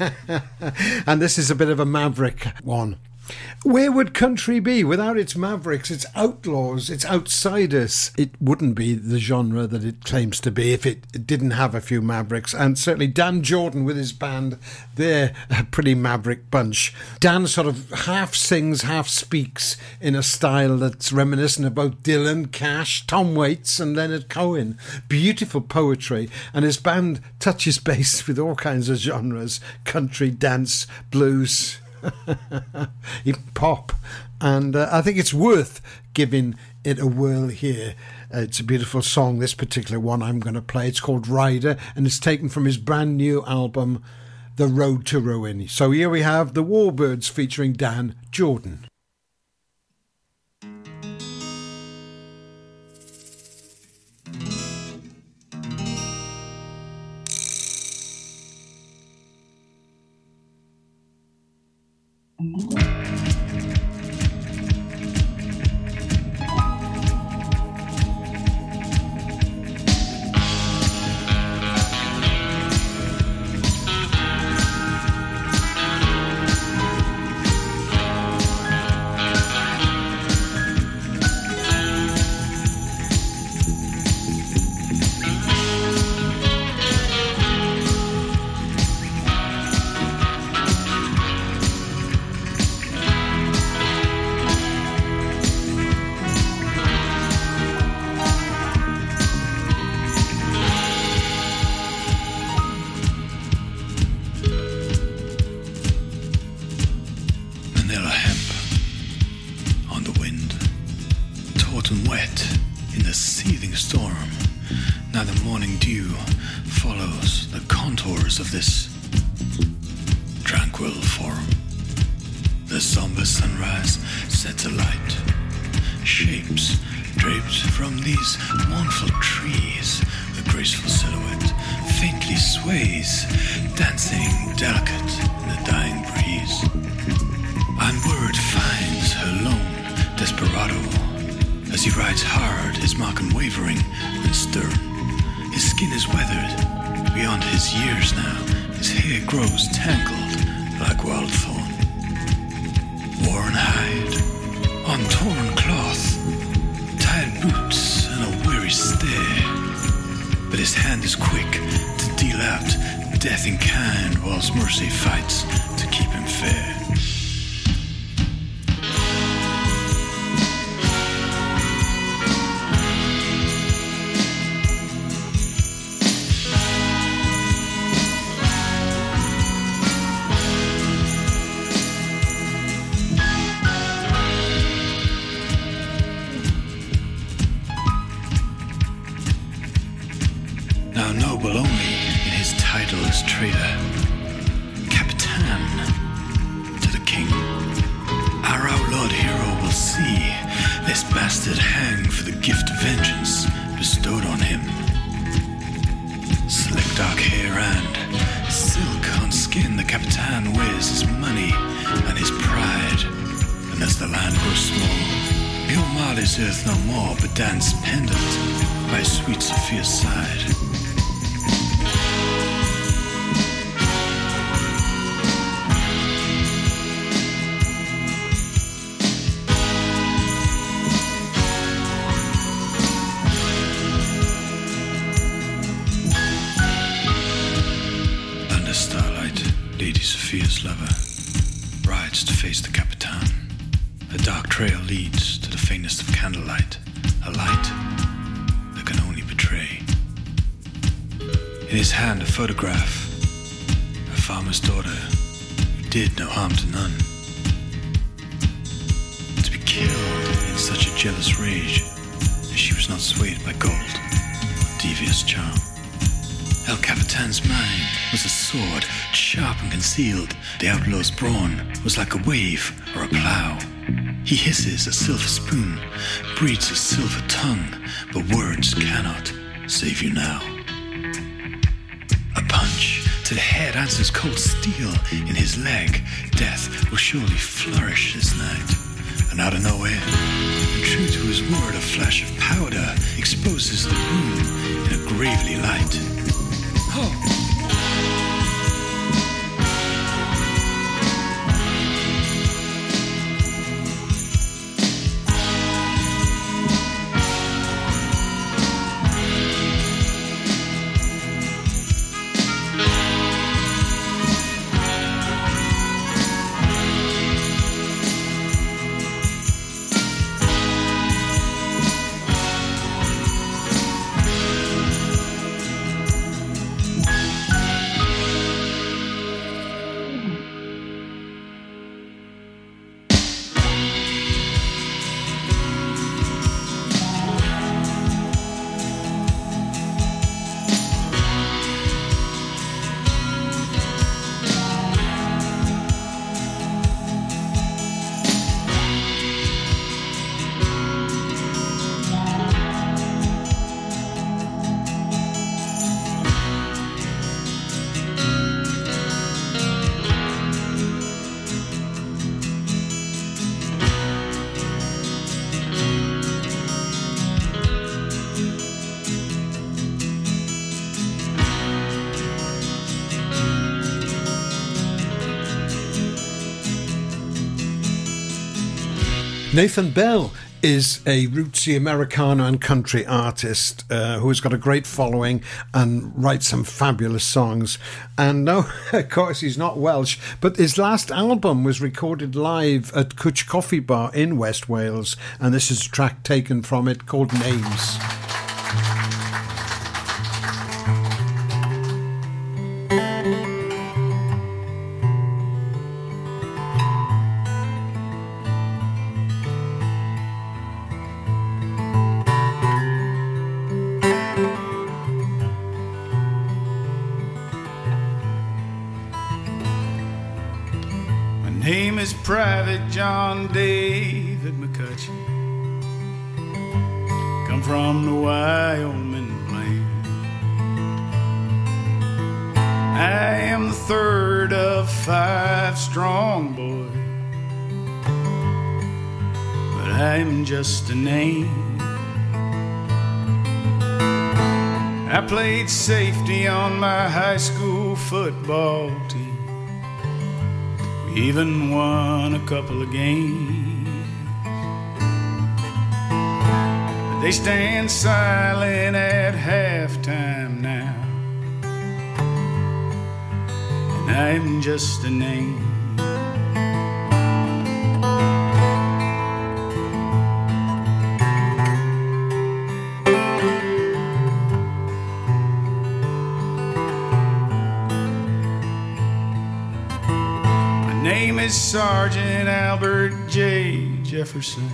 and this is a bit of a maverick one. Where would country be without its mavericks, its outlaws, its outsiders? It wouldn't be the genre that it claims to be if it didn't have a few mavericks. And certainly Dan Jordan with his band, they're a pretty maverick bunch. Dan sort of half sings, half speaks in a style that's reminiscent of both Dylan, Cash, Tom Waits, and Leonard Cohen. Beautiful poetry. And his band touches base with all kinds of genres country, dance, blues pop, and uh, I think it's worth giving it a whirl here. Uh, it's a beautiful song, this particular one I'm going to play. It's called Rider, and it's taken from his brand new album, The Road to Ruin. So here we have the Warbirds featuring Dan Jordan. in the seething storm. Now the morning dew follows the contours of this tranquil form. The somber sunrise sets alight. Shapes draped from these mournful trees, the graceful silhouette faintly sways, dancing delicate in the dying breeze. And word finds her lone desperado as he rides hard, his mocking unwavering and stern. His skin is weathered beyond his years now, his hair grows tangled like wild thorn. Worn hide, on torn cloth, tired boots, and a weary stare. But his hand is quick to deal out death in kind, whilst mercy fights to keep him fair. Was not swayed by gold or devious charm. El Capitan's mind was a sword, sharp and concealed. The outlaw's brawn was like a wave or a plow. He hisses a silver spoon, breathes a silver tongue, but words cannot save you now. To the head answers cold steel in his leg. Death will surely flourish this night. And out of nowhere, true to his word, a flash of powder exposes the room in a gravely light. Oh! Nathan Bell is a rootsy Americana and country artist uh, who has got a great following and writes some fabulous songs. And no, of course, he's not Welsh, but his last album was recorded live at Cwtch Coffee Bar in West Wales, and this is a track taken from it called Names. Just a name. I played safety on my high school football team We even won a couple of games. But they stand silent at halftime now, and I'm just a name. Is Sergeant Albert J. Jefferson.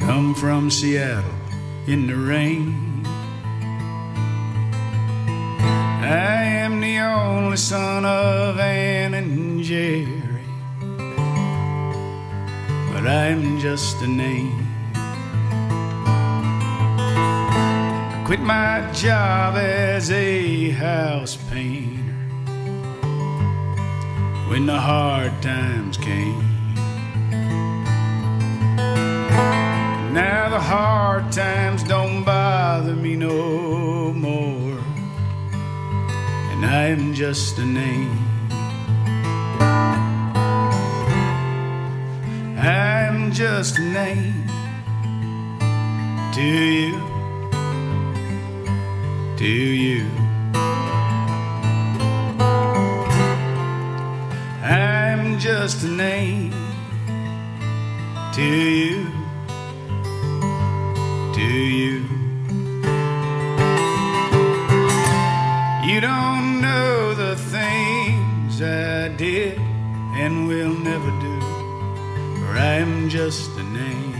Come from Seattle in the rain. I am the only son of Ann and Jerry, but I'm just a name. I quit my job as a house painter when the hard times came. Now the hard times don't bother me no more, and I'm just a name. I'm just a name to you, to you. Just a name to you, to you. You don't know the things I did and will never do, for I'm just a name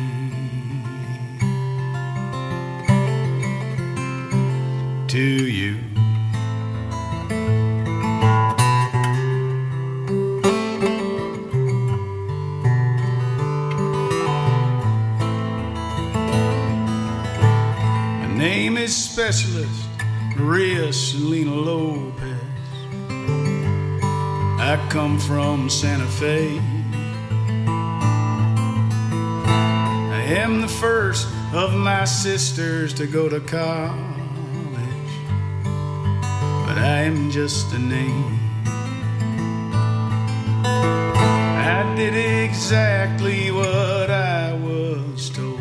to you. Fe. I am the first of my sisters to go to college, but I am just a name. I did exactly what I was told.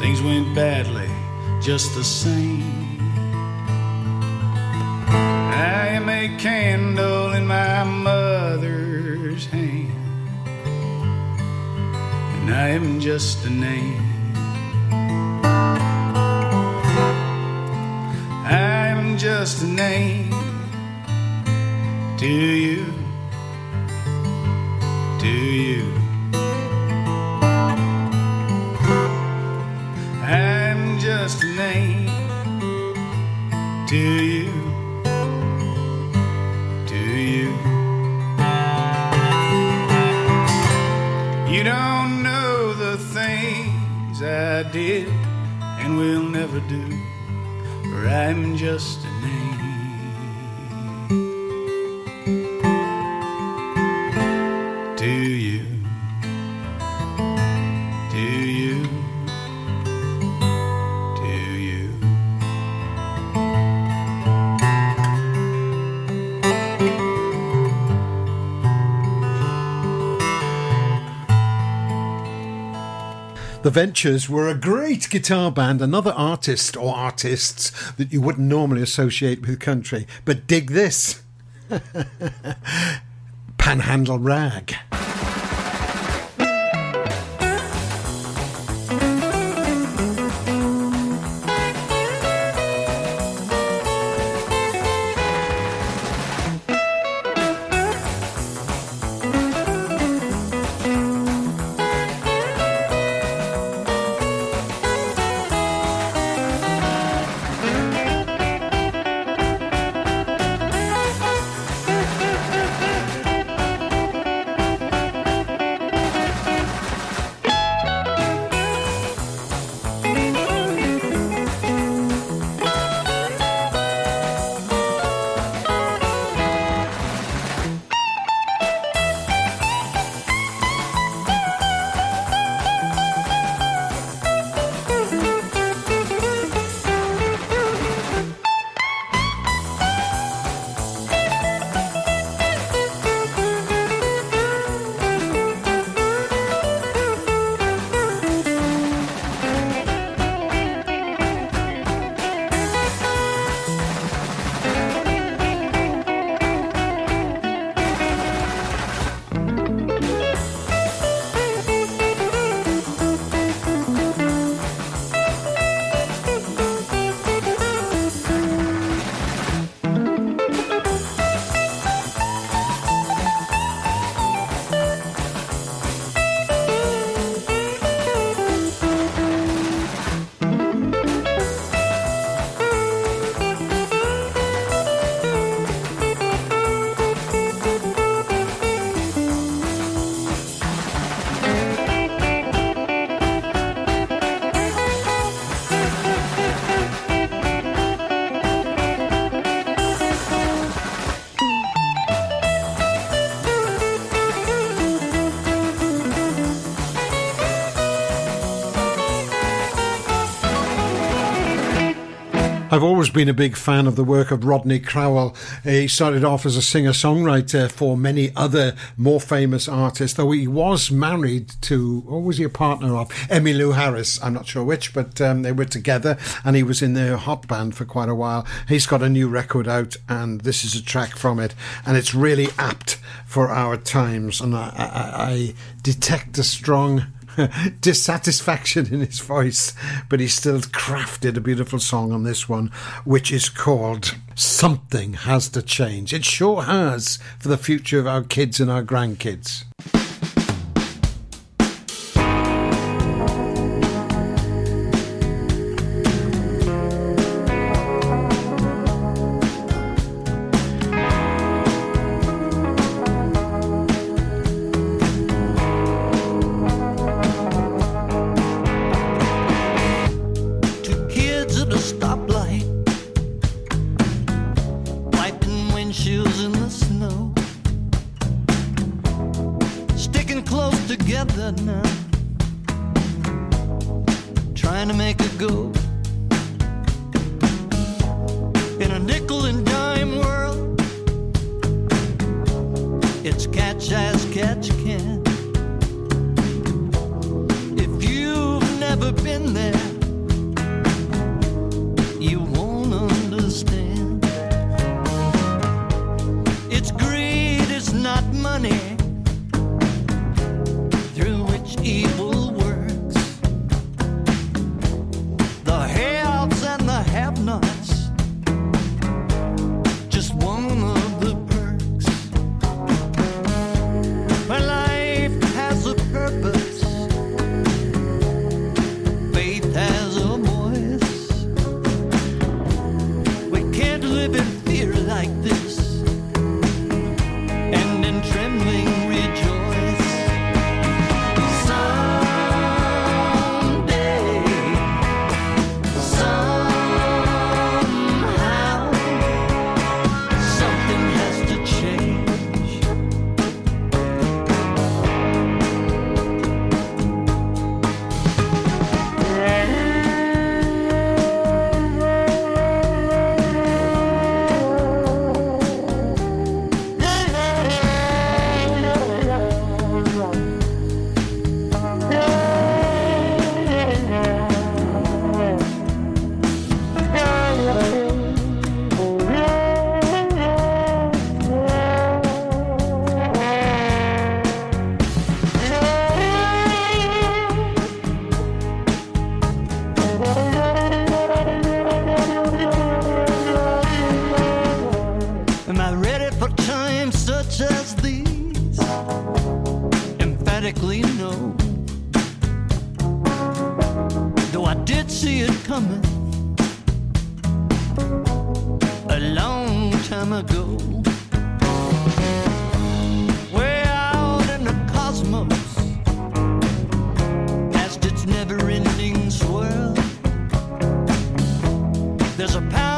Things went badly just the same. I am a candle am just a name. I'm just a name The Ventures were a great guitar band, another artist or artists that you wouldn't normally associate with country. But dig this Panhandle Rag. I've always been a big fan of the work of Rodney Crowell. He started off as a singer songwriter for many other more famous artists, though he was married to, what was he a partner of? Emmylou Harris. I'm not sure which, but um, they were together and he was in their hot band for quite a while. He's got a new record out and this is a track from it, and it's really apt for our times. And I, I, I detect a strong dissatisfaction in his voice, but he still crafted a beautiful song on this one, which is called Something Has to Change. It sure has for the future of our kids and our grandkids. catch, catch as catch can. Though I did see it coming a long time ago. Way out in the cosmos, past its never ending swirl. There's a power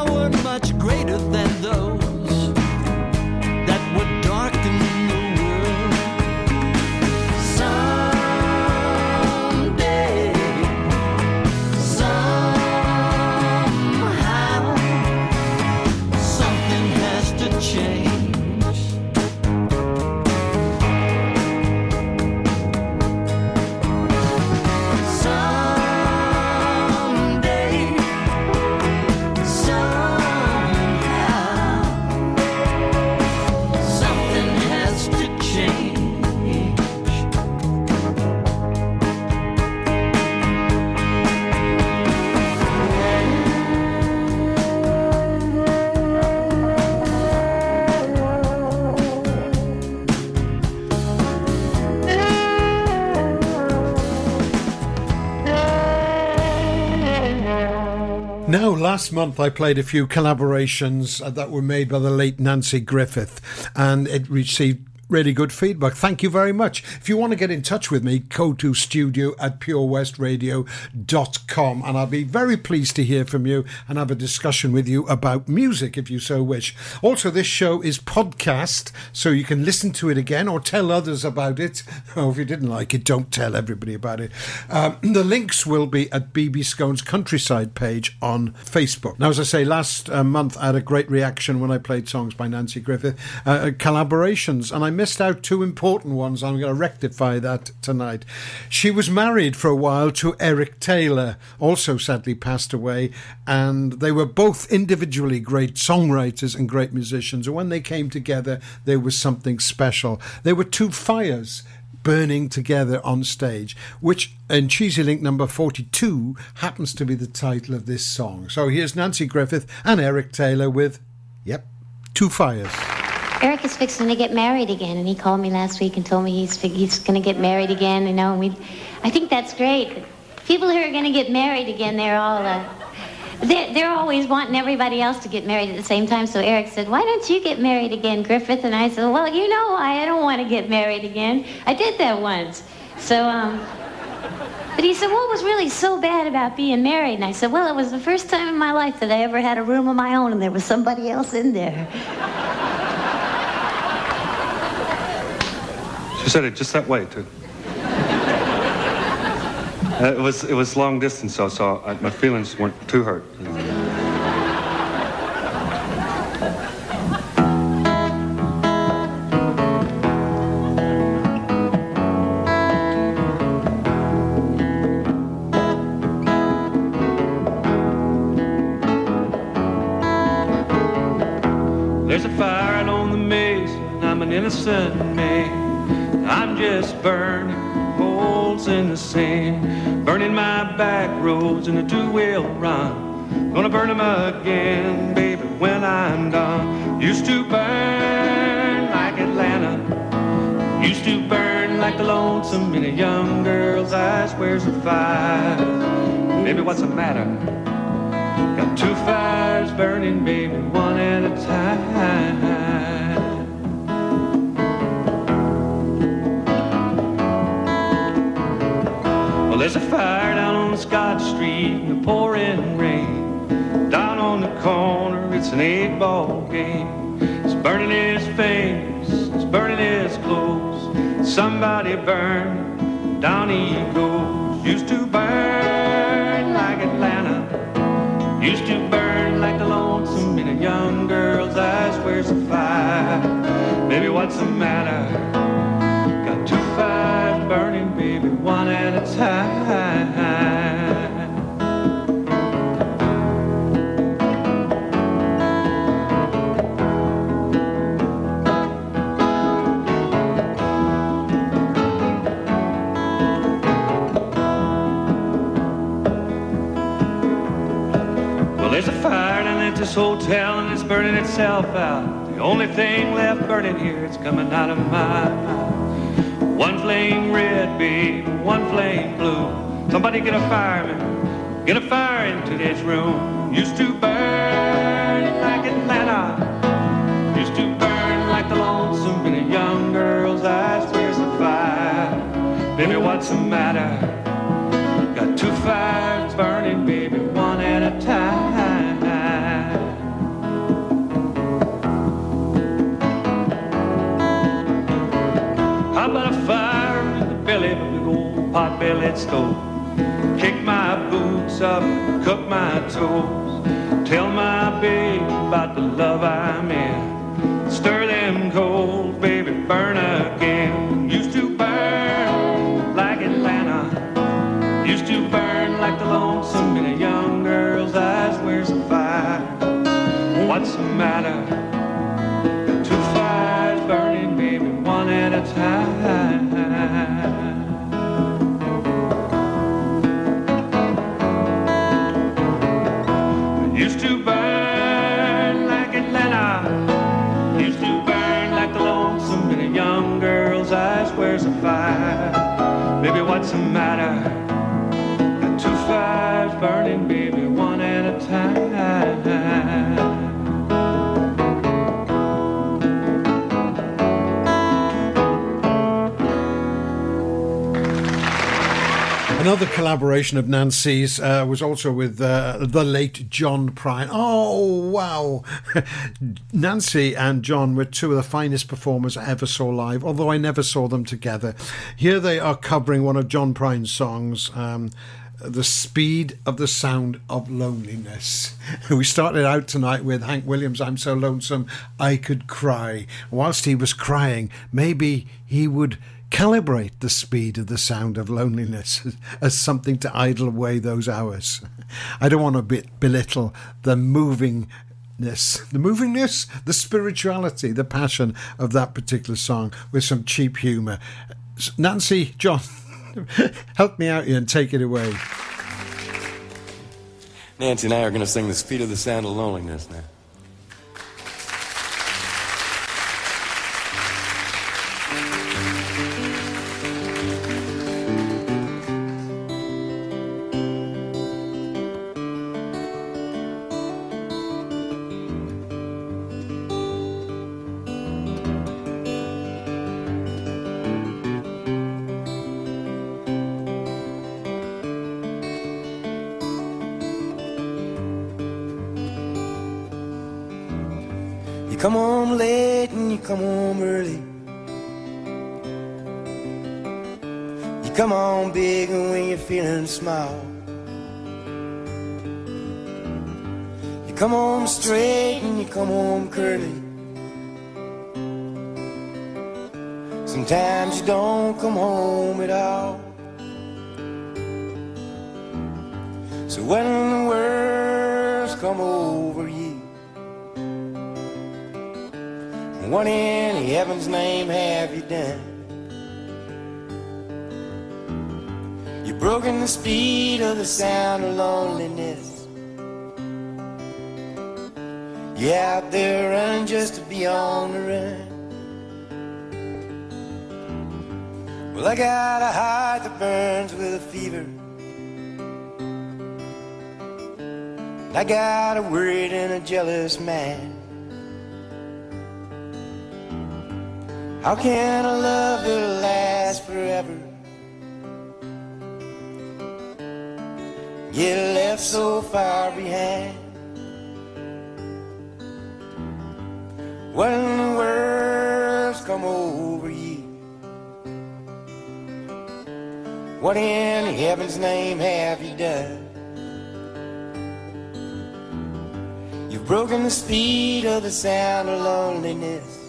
last month I played a few collaborations uh, that were made by the late Nanci Griffith, and it received really good feedback. Thank you very much. If you want to get in touch with me, go to studio at purewestradio.com, and I'll be very pleased to hear from you and have a discussion with you about music if you so wish. Also, this show is podcast, so you can listen to it again or tell others about it. Or if you didn't like it, don't tell everybody about it. Um, the links will be at BB Skone's Countryside page on Facebook. Now, as I say, last uh, month I had a great reaction when I played songs by Nanci Griffith, uh, collaborations, and I missed out two important ones. I'm going to rectify that tonight. She was married for a while to Eric Taylor, also sadly passed away, and they were both individually great songwriters and great musicians. And when they came together, there was something special. There were two fires burning together on stage, which in Cheesy Link number 42 happens to be the title of this song. So here's Nanci Griffith and Eric Taylor with, yep, Two Fires. Eric is fixing to get married again, and he called me last week and told me he's he's going to get married again. You know, and we, I think that's great. People who are going to get married again, they're all, uh, they're, they're always wanting everybody else to get married at the same time. So Eric said, "Why don't you get married again, Griffith?" And I said, "Well, you know, I, I don't want to get married again. I did that once." So, um, but he said, What was really so bad about being married? And I said, Well, it was the first time in my life that I ever had a room of my own and there was somebody else in there. She said it just that way too. Uh, it was it was long distance, so so I, my feelings weren't too hurt. you know. The sand, burning my back roads in a two-wheel run. Gonna burn them again, baby, when I'm done. Used to burn like Atlanta, used to burn like the lonesome in a young girl's eyes. Where's the fire? Baby, what's the matter? Got two fires burning, baby, one at a time. There's a fire down on Scott Street in the pouring rain. Down on the corner, it's an eight ball game. It's burning his face, it's burning his clothes. Somebody burn, down he goes. Used to burn like Atlanta. Used to burn like the lonesome in a young girl's eyes. Where's the fire? Maybe what's the matter? One at a time. Well, there's a fire down this hotel and it's burning itself out. The only thing left burning here, it's coming out of my. One flame red, babe, one flame blue. Somebody get a fireman, get a fire into this room. Used to burn like Atlanta, used to burn like the lonesome in a young girl's eyes. Where's the fire? Baby, what's the matter? Got two fires burning, baby, pot-bellied stove? Kick my boots up, cook my toes. Tell my babe about the love I'm in. Stir them coals, Another collaboration of Nanci's uh, was also with uh, the late John Prine. Oh, wow. Nanci and John were two of the finest performers I ever saw live, although I never saw them together. Here they are covering one of John Prine's songs. Um, the speed of the sound of loneliness. We started out tonight with Hank Williams, I'm so lonesome I could cry. Whilst he was crying, maybe he would calibrate the speed of the sound of loneliness as something to idle away those hours. I don't want to be- belittle the movingness, the movingness, the spirituality, the passion of that particular song with some cheap humour. Nanci, John, help me out here and take it away. Nanci and I are going to sing the speed of the sound of loneliness now. Come home late and you come home early. You come home big and when you're feeling small. You come home straight and you come home curly. Sometimes you don't come home at all. So when the world's come over What in heaven's name have you done? You've broken the speed of the sound of loneliness. You're out there running just to be on the run. Well, I got a heart that burns with a fever. I got a worried and a jealous man. How can a love that last forever get left so far behind? When the world's come over you? What in heaven's name have you done? You've broken the speed of the sound of loneliness.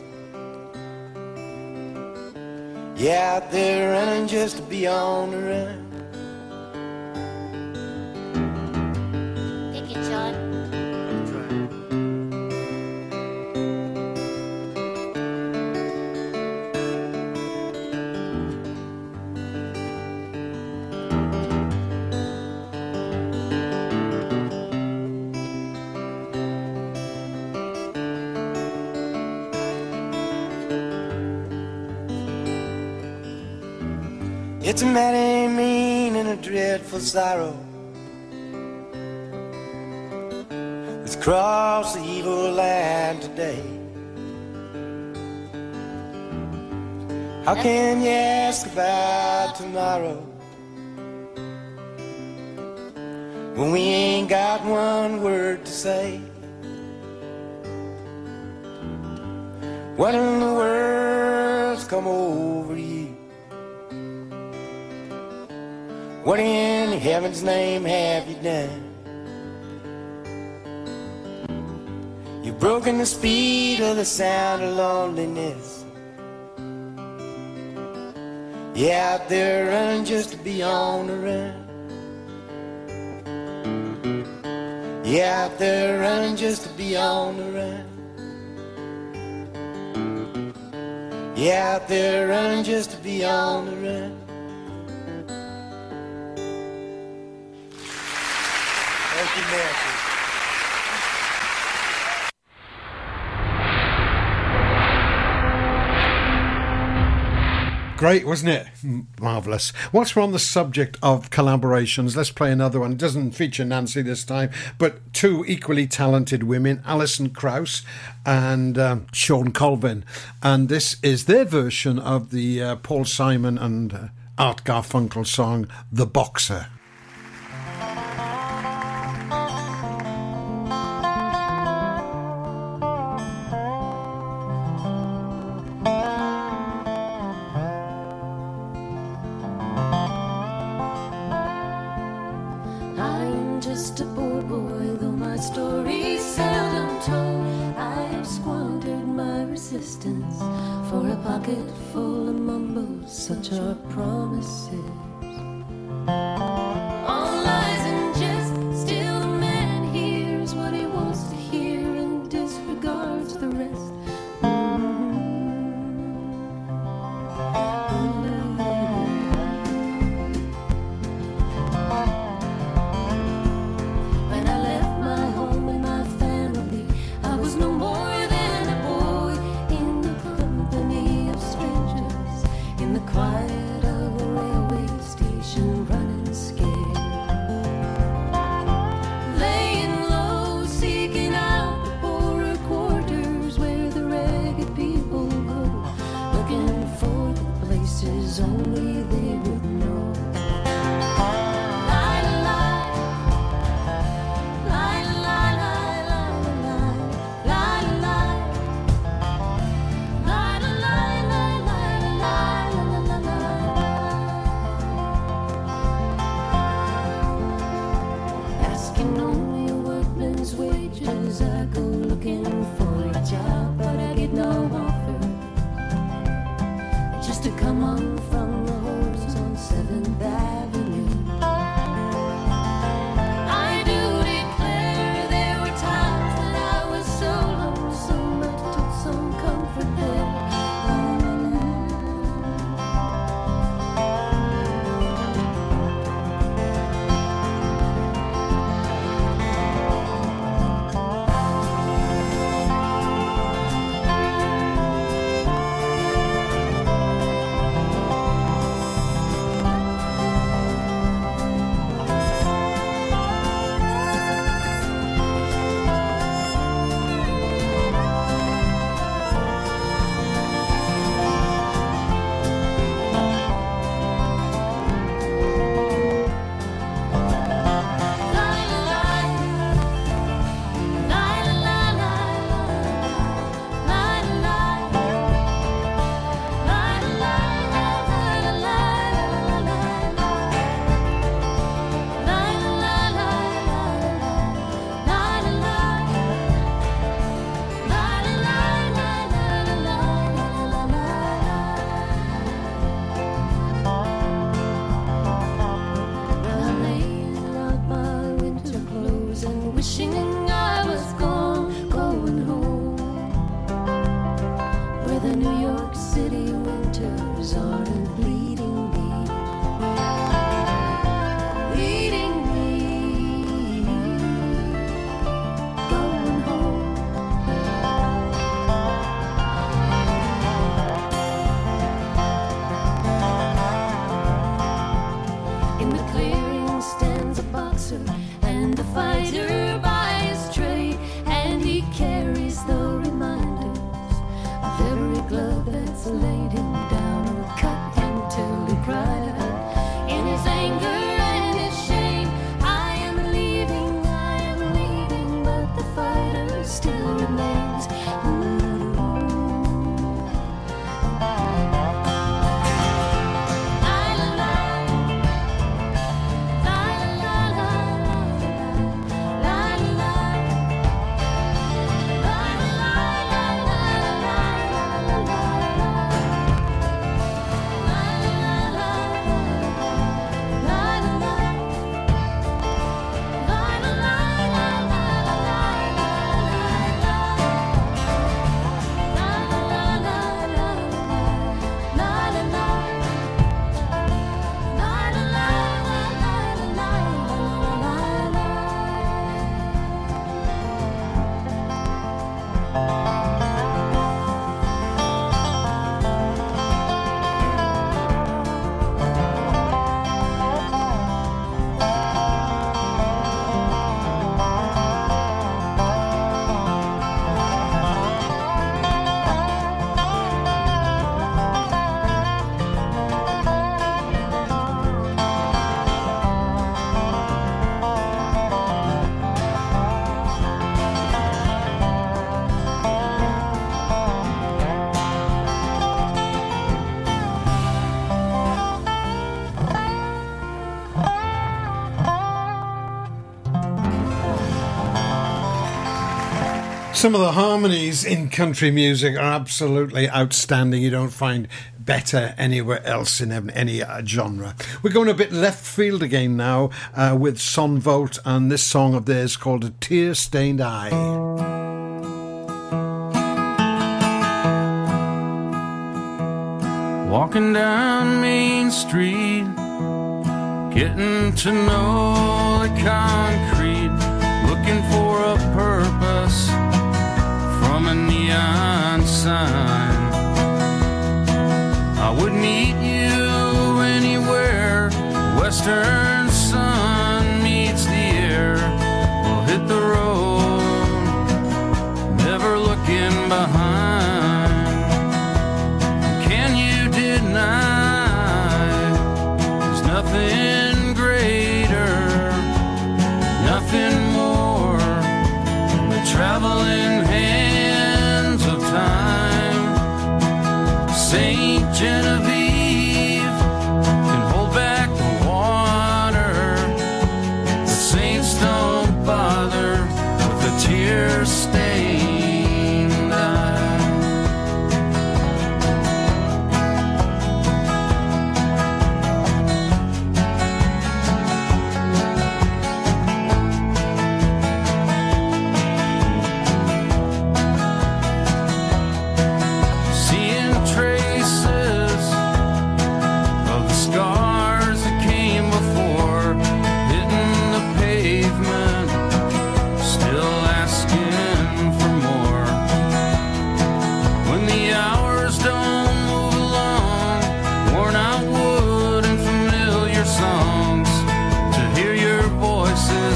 You're out there running just to be on the run. Sorrow. Let's cross the evil land today. How can you ask about tomorrow when we ain't got one word to say? What in the world's come over What in heaven's name have you done? You've broken the speed of the sound of loneliness. You're out there running just to be on the run. You're out there running just to be on the run. You're out there running just to be on the run. Great, wasn't it? Marvellous. Whilst we're on the subject of collaborations, let's play another one. It doesn't feature Nanci this time, but two equally talented women, Alison Krauss and um, Shawn Colvin. And this is their version of the uh, Paul Simon and uh, Art Garfunkel song, The Boxer. Some of the harmonies in country music are absolutely outstanding. You don't find better anywhere else in any uh, genre. We're going a bit left field again now uh, with Son Volt and this song of theirs called A Tear Stained Eye. Walking down Main Street, getting to know the concrete, looking for a purpose neon sign. I would meet you anywhere, western sun meets the air. We'll hit the road, never looking behind.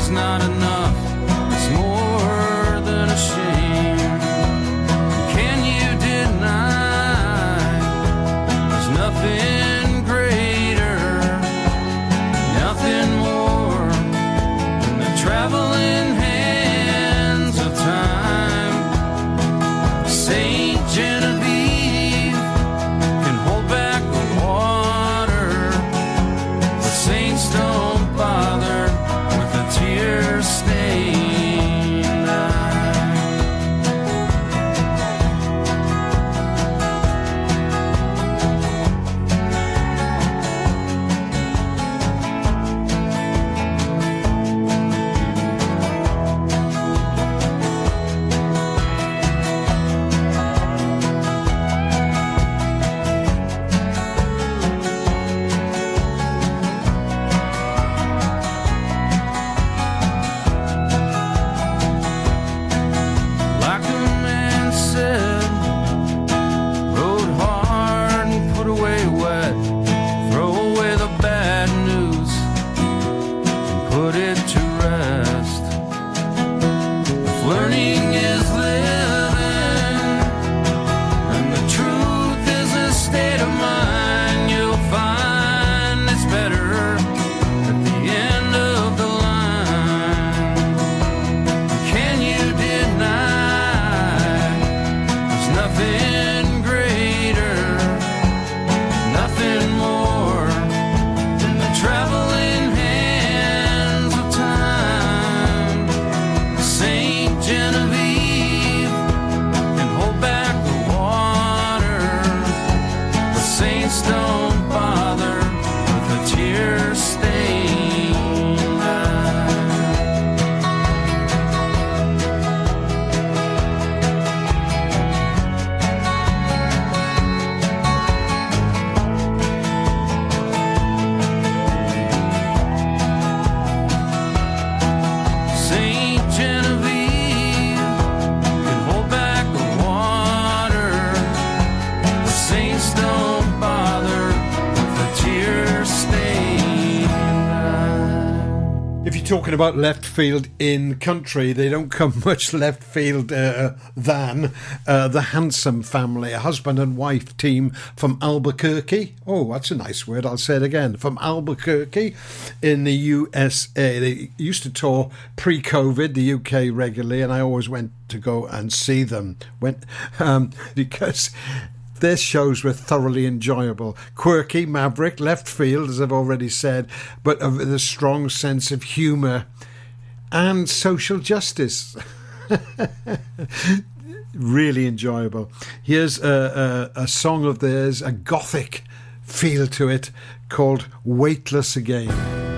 not enough. Talking about left field in country, they don't come much left field uh, than uh, the Handsome family, a husband and wife team from Albuquerque. Oh, that's a nice word. I'll say it again. From Albuquerque in the USA. They used to tour pre COVID, the UK regularly, and I always went to go and see them. Went um, because their shows were thoroughly enjoyable. Quirky, maverick, left field, as I've already said, but with a strong sense of humour and social justice. really enjoyable. Here's a, a, a song of theirs, a gothic feel to it, called Weightless Again.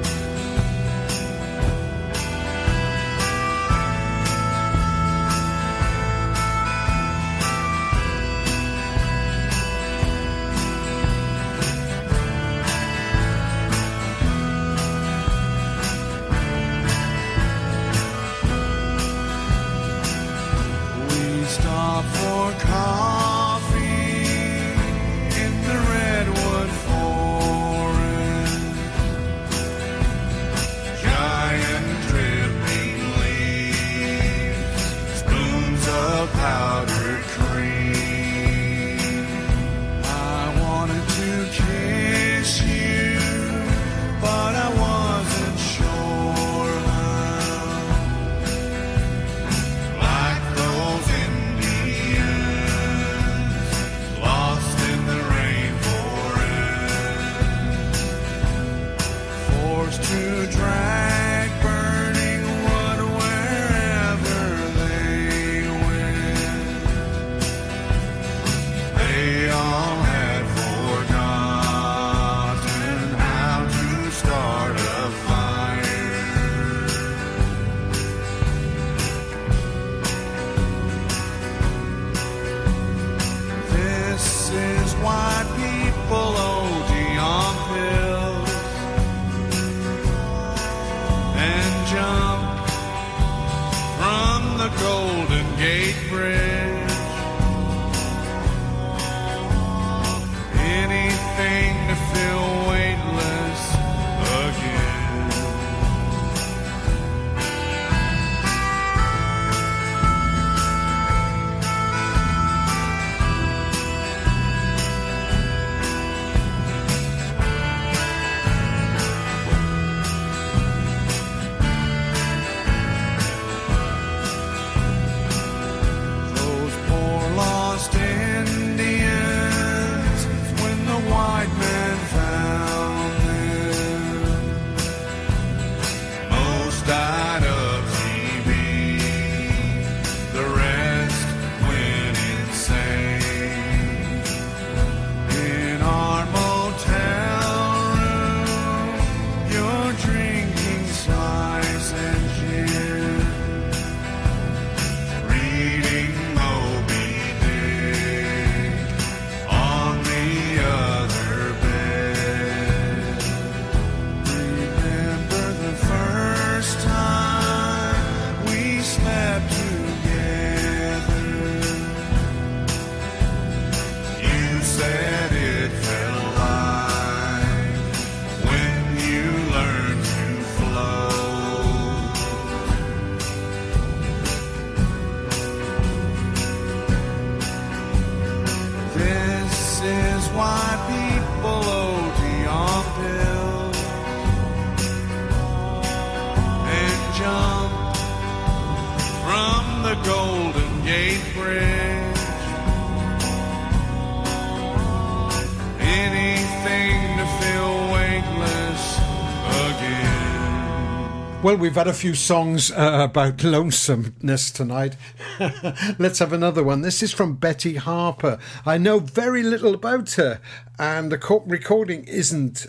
Well, we've had a few songs uh, about lonesomeness tonight. Let's have another one. This is from Betty Harper. I know very little about her, and the co- recording isn't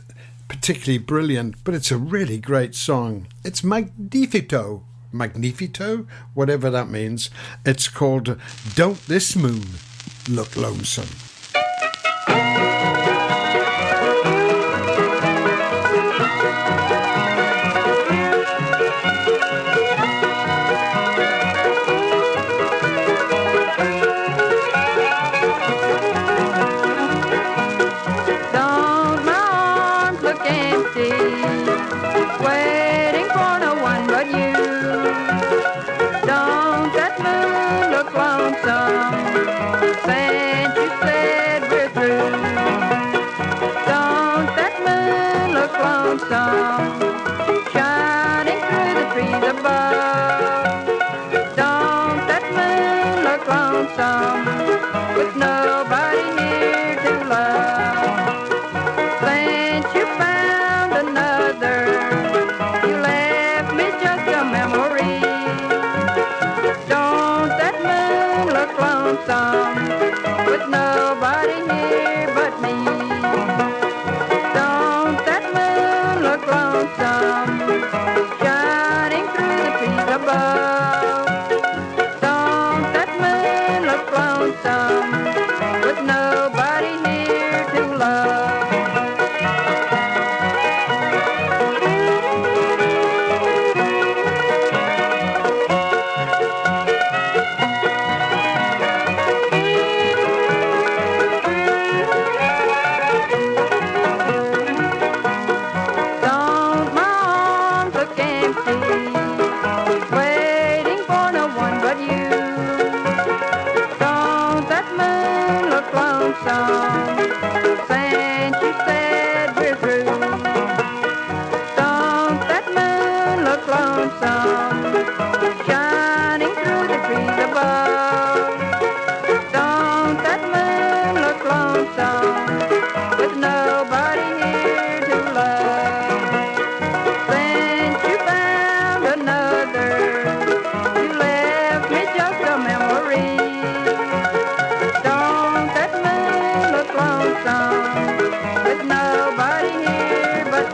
particularly brilliant, but it's a really great song. It's Magnifico. Magnifico? Whatever that means. It's called Don't This Moon Look Lonesome.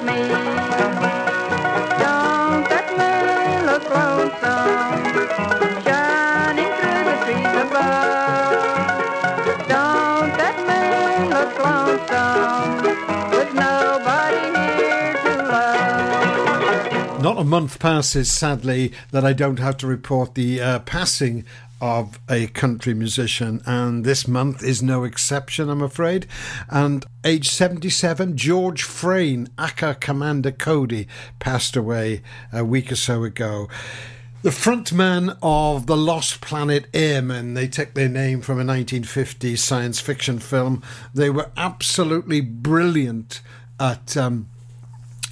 Me? Don't moon look lonesome shining through the trees above? Don't moon look lonesome with nobody here to love? Not a month passes, sadly, that I don't have to report the uh, passing of a country musician, and this month is no exception, I'm afraid. And age 77, George Frayne, aka Commander Cody, passed away a week or so ago. The frontman of the Lost Planet Airmen, they took their name from a 1950s science fiction film. They were absolutely brilliant at um,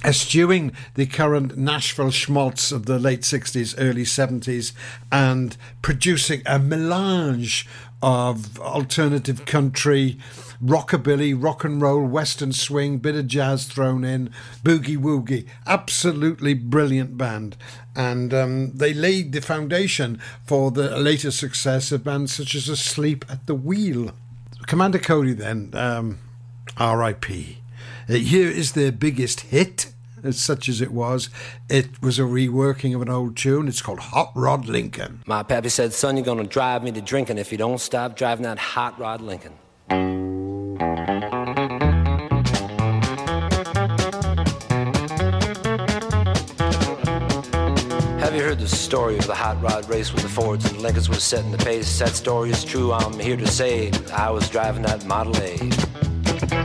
eschewing the current Nashville schmaltz of the late 60s, early 70s, and producing a melange of alternative country, rockabilly, rock and roll, western swing, bit of jazz thrown in, boogie woogie. Absolutely brilliant band. And um, they laid the foundation for the later success of bands such as Asleep at the Wheel. Commander Cody, then, um, R.I.P. Here is their biggest hit, as such as it was. It was a reworking of an old tune. It's called Hot Rod Lincoln. My pappy said, son, you're gonna drive me to drinking if you don't stop driving that hot rod Lincoln. Have you heard the story of the hot rod race with the Fords and Lincolns was setting the pace? That story is true, I'm here to say I was driving that Model A.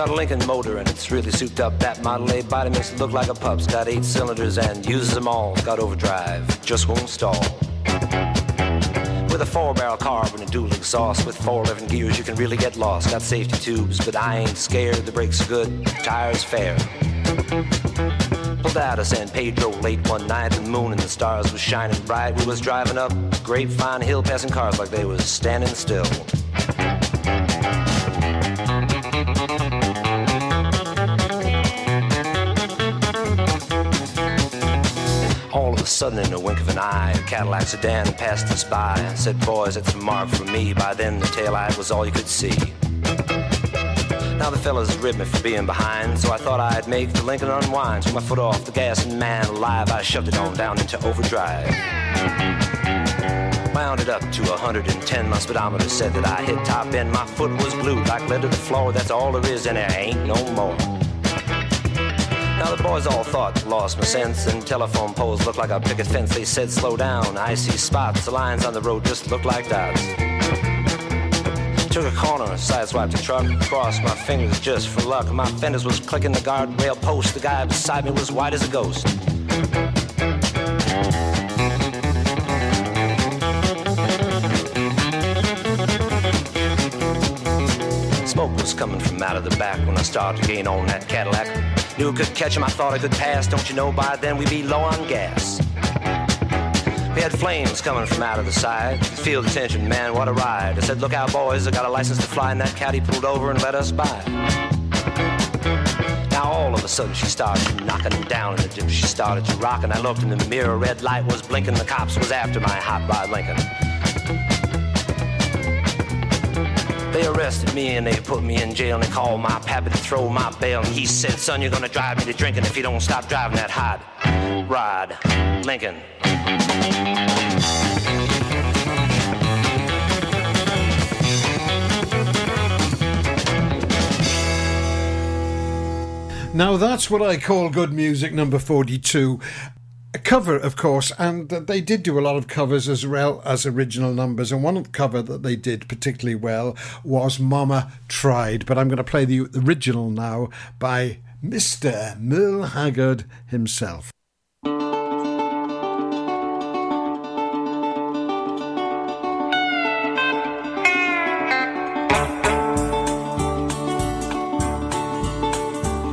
Got a Lincoln motor and it's really souped up. That Model A body makes it look like a pup's. Got eight cylinders and uses them all. Got overdrive, just won't stall. With a four barrel carb and a dual exhaust with four eleven gears, you can really get lost. Got safety tubes, but I ain't scared. The brakes are good, tires fair. Pulled out of San Pedro late one night. The moon and the stars was shining bright. We was driving up Grapevine Hill, passing cars like they was standing still. Sudden, in a wink of an eye, a Cadillac sedan passed us by and said, Boys, it's a mark for me. By then, the taillight was all you could see. Now the fellas ribbed me for being behind, so I thought I'd make the Lincoln unwind. Took my foot off the gas, and man alive, I shoved it on down into overdrive. Wound it up to 110, my speedometer said that I hit top end. My foot was glued like lead to the floor, that's all there is, and there ain't no more. Now the boys all thought lost my sense, and telephone poles looked like a picket fence. They said slow down, I see spots, the lines on the road just look like dots. Took a corner, sideswiped a truck, crossed my fingers just for luck. My fenders was clicking the guardrail post. The guy beside me was white as a ghost. Smoke was coming from out of the back when I started to gain on that Cadillac. Knew could catch him, I thought I could pass. Don't you know by then we'd be low on gas? We had flames coming from out of the side. Feel the tension, man, what a ride. I said, Look out, boys, I got a license to fly, and that caddy pulled over and let us by. Now all of a sudden she started knocking down in the dip. She started to rock, and I looked in the mirror. Red light was blinking. The cops was after my hot rod Lincoln. They arrested me and they put me in jail and they called my pappy to throw my bail. And he said, Son, you're gonna drive me to drinking if you don't stop driving that hot rod Lincoln. Now that's what I call good music, number 42 a cover, of course, and they did do a lot of covers as well as original numbers. And one cover that they did particularly well was Mama Tried. But I'm going to play the original now by Mr. Merle Haggard himself.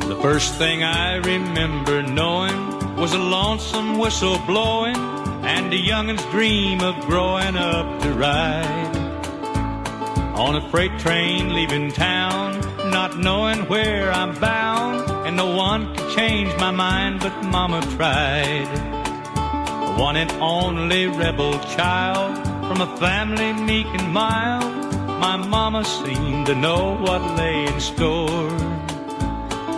The first thing I remember knowing was a lonesome whistle blowing and a youngin's dream of growing up to ride on a freight train leaving town, not knowing where I'm bound, and no one could change my mind, but Mama tried. One and only rebel child from a family meek and mild, my Mama seemed to know what lay in store.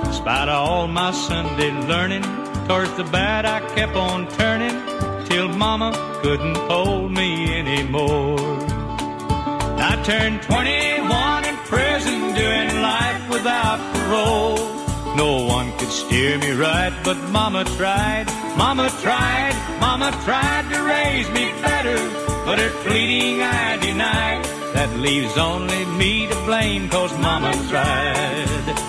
In spite of all my Sunday learning, towards the bad I kept on turning, till Mama couldn't hold me anymore. I turned 21 in prison, doing life without parole. No one could steer me right, but Mama tried, Mama tried, Mama tried to raise me better, but her pleading I denied. That leaves only me to blame, cause Mama tried.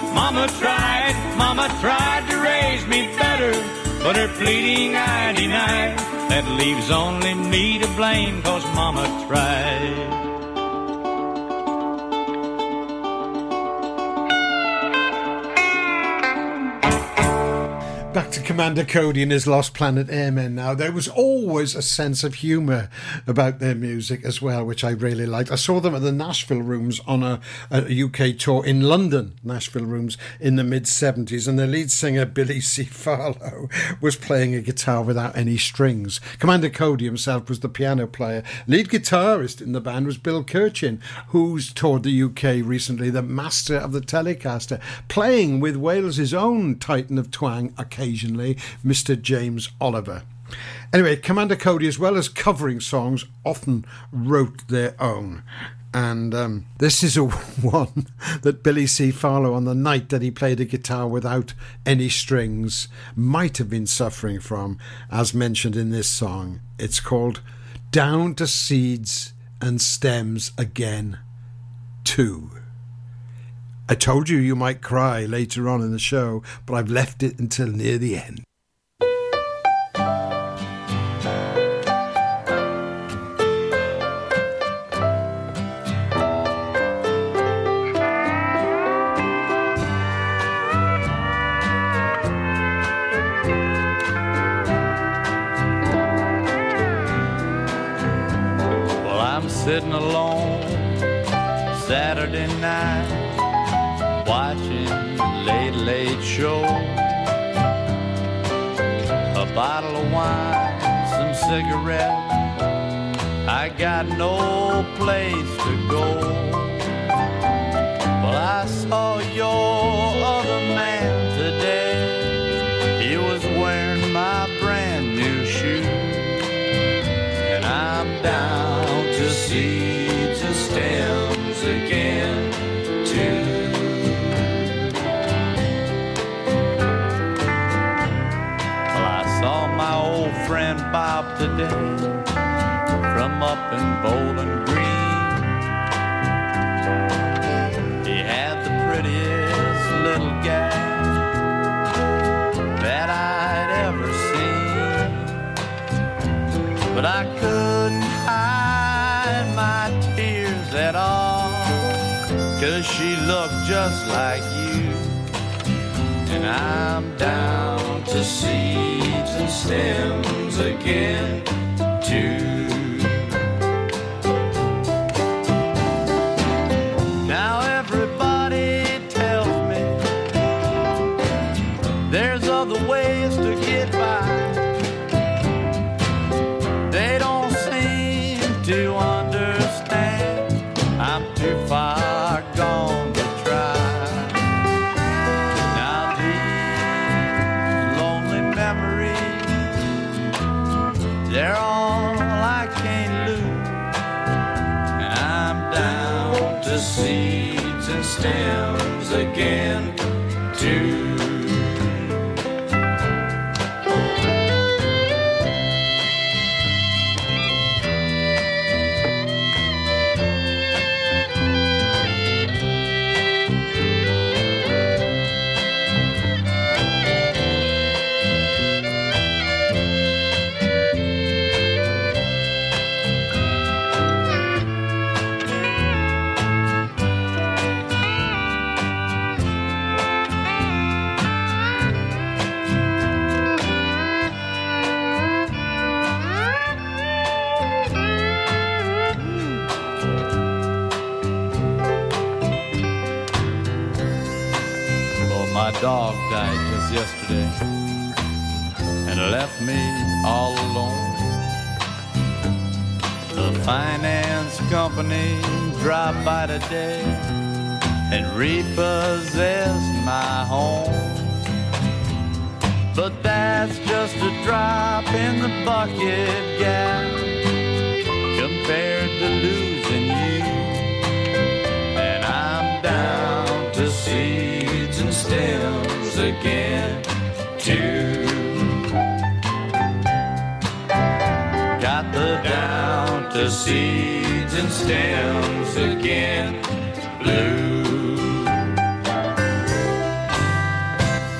Mama tried, Mama tried to raise me better, but her pleading I denied. That leaves only me to blame, cause Mama tried. To Commander Cody and his Lost Planet Airmen now. There was always a sense of humour about their music as well, which I really liked. I saw them at the Nashville Rooms on a, a UK tour in London, Nashville Rooms, in the mid 70s, and their lead singer, Billy C. Farlow, was playing a guitar without any strings. Commander Cody himself was the piano player. Lead guitarist in the band was Bill Kirchen, who's toured the UK recently, the master of the Telecaster, playing with Wales's own titan of twang, occasionally, Mr. James Oliver. Anyway, Commander Cody, as well as covering songs, often wrote their own. And um, this is a one that Billy C. Farlow, on the night that he played a guitar without any strings, might have been suffering from, as mentioned in this song. It's called Down to Seeds and Stems Again 2. I told you you might cry later on in the show, but I've left it until near the end. She looked just like you. And I'm down to seeds and stems again, stems again too. And repossessed my home. But that's just a drop in the bucket, gal, compared to losing you. And I'm down to seeds and stems again, too. Got the down to seeds and stems again, blue.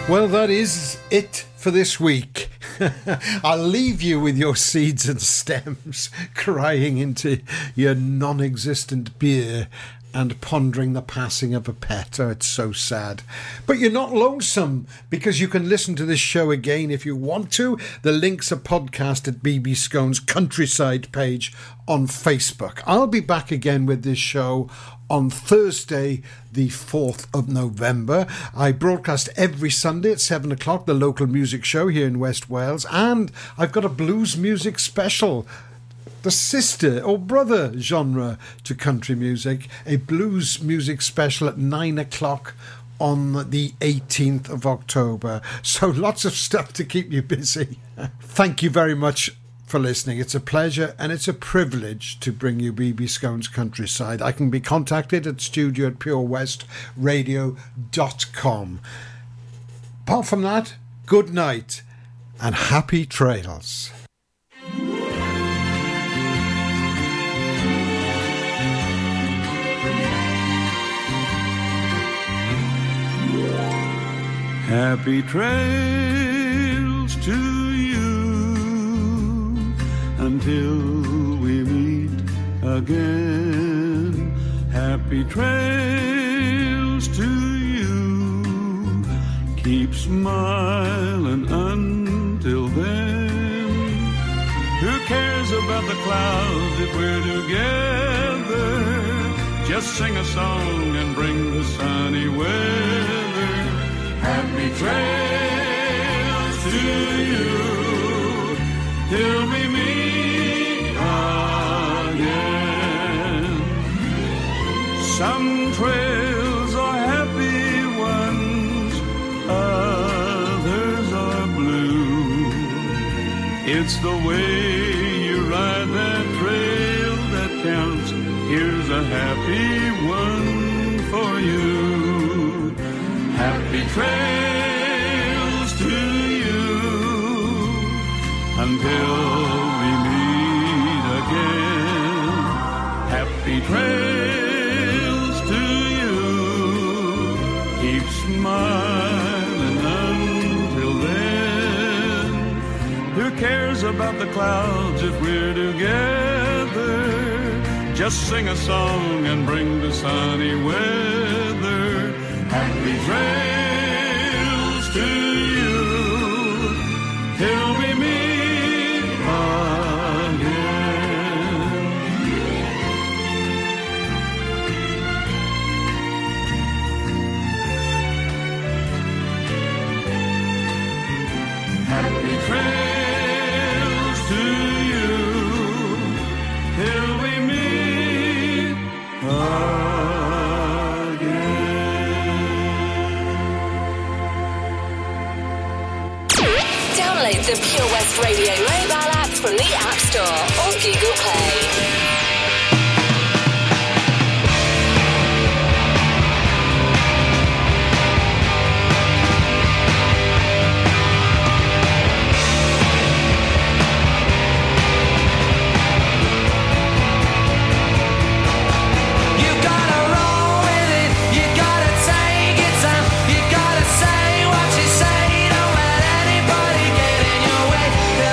Well, that is it for this week. I'll leave you with your seeds and stems crying into your non existent beer and pondering the passing of a pet. Oh, it's so sad. But you're not lonesome because you can listen to this show again if you want to. The links are podcast at BB Skone's countryside page on Facebook. I'll be back again with this show on Thursday, the 4th of November. I broadcast every Sunday at 7 o'clock, the local music show here in West Wales, and I've got a blues music special the sister or brother genre to country music, a blues music special at nine o'clock on the 18th of October. So lots of stuff to keep you busy. Thank you very much for listening. It's a pleasure and it's a privilege to bring you BB Skone's Countryside. I can be contacted at studio at purewestradio.com. Apart from that, good night and happy trails. Happy trails to you until we meet again. Happy trails to you. Keep smiling until then. Who cares about the clouds if we're together? Just sing a song and bring the sunny weather. Happy trails to you till we meet again. Some trails are happy ones, others are blue. It's the way you ride that trail that counts. Here's a happy one for you. Happy trails about the clouds if we're together? Just sing a song and bring the sunny weather. Happy trails to Pure West Radio mobile app from the App Store or Google Play.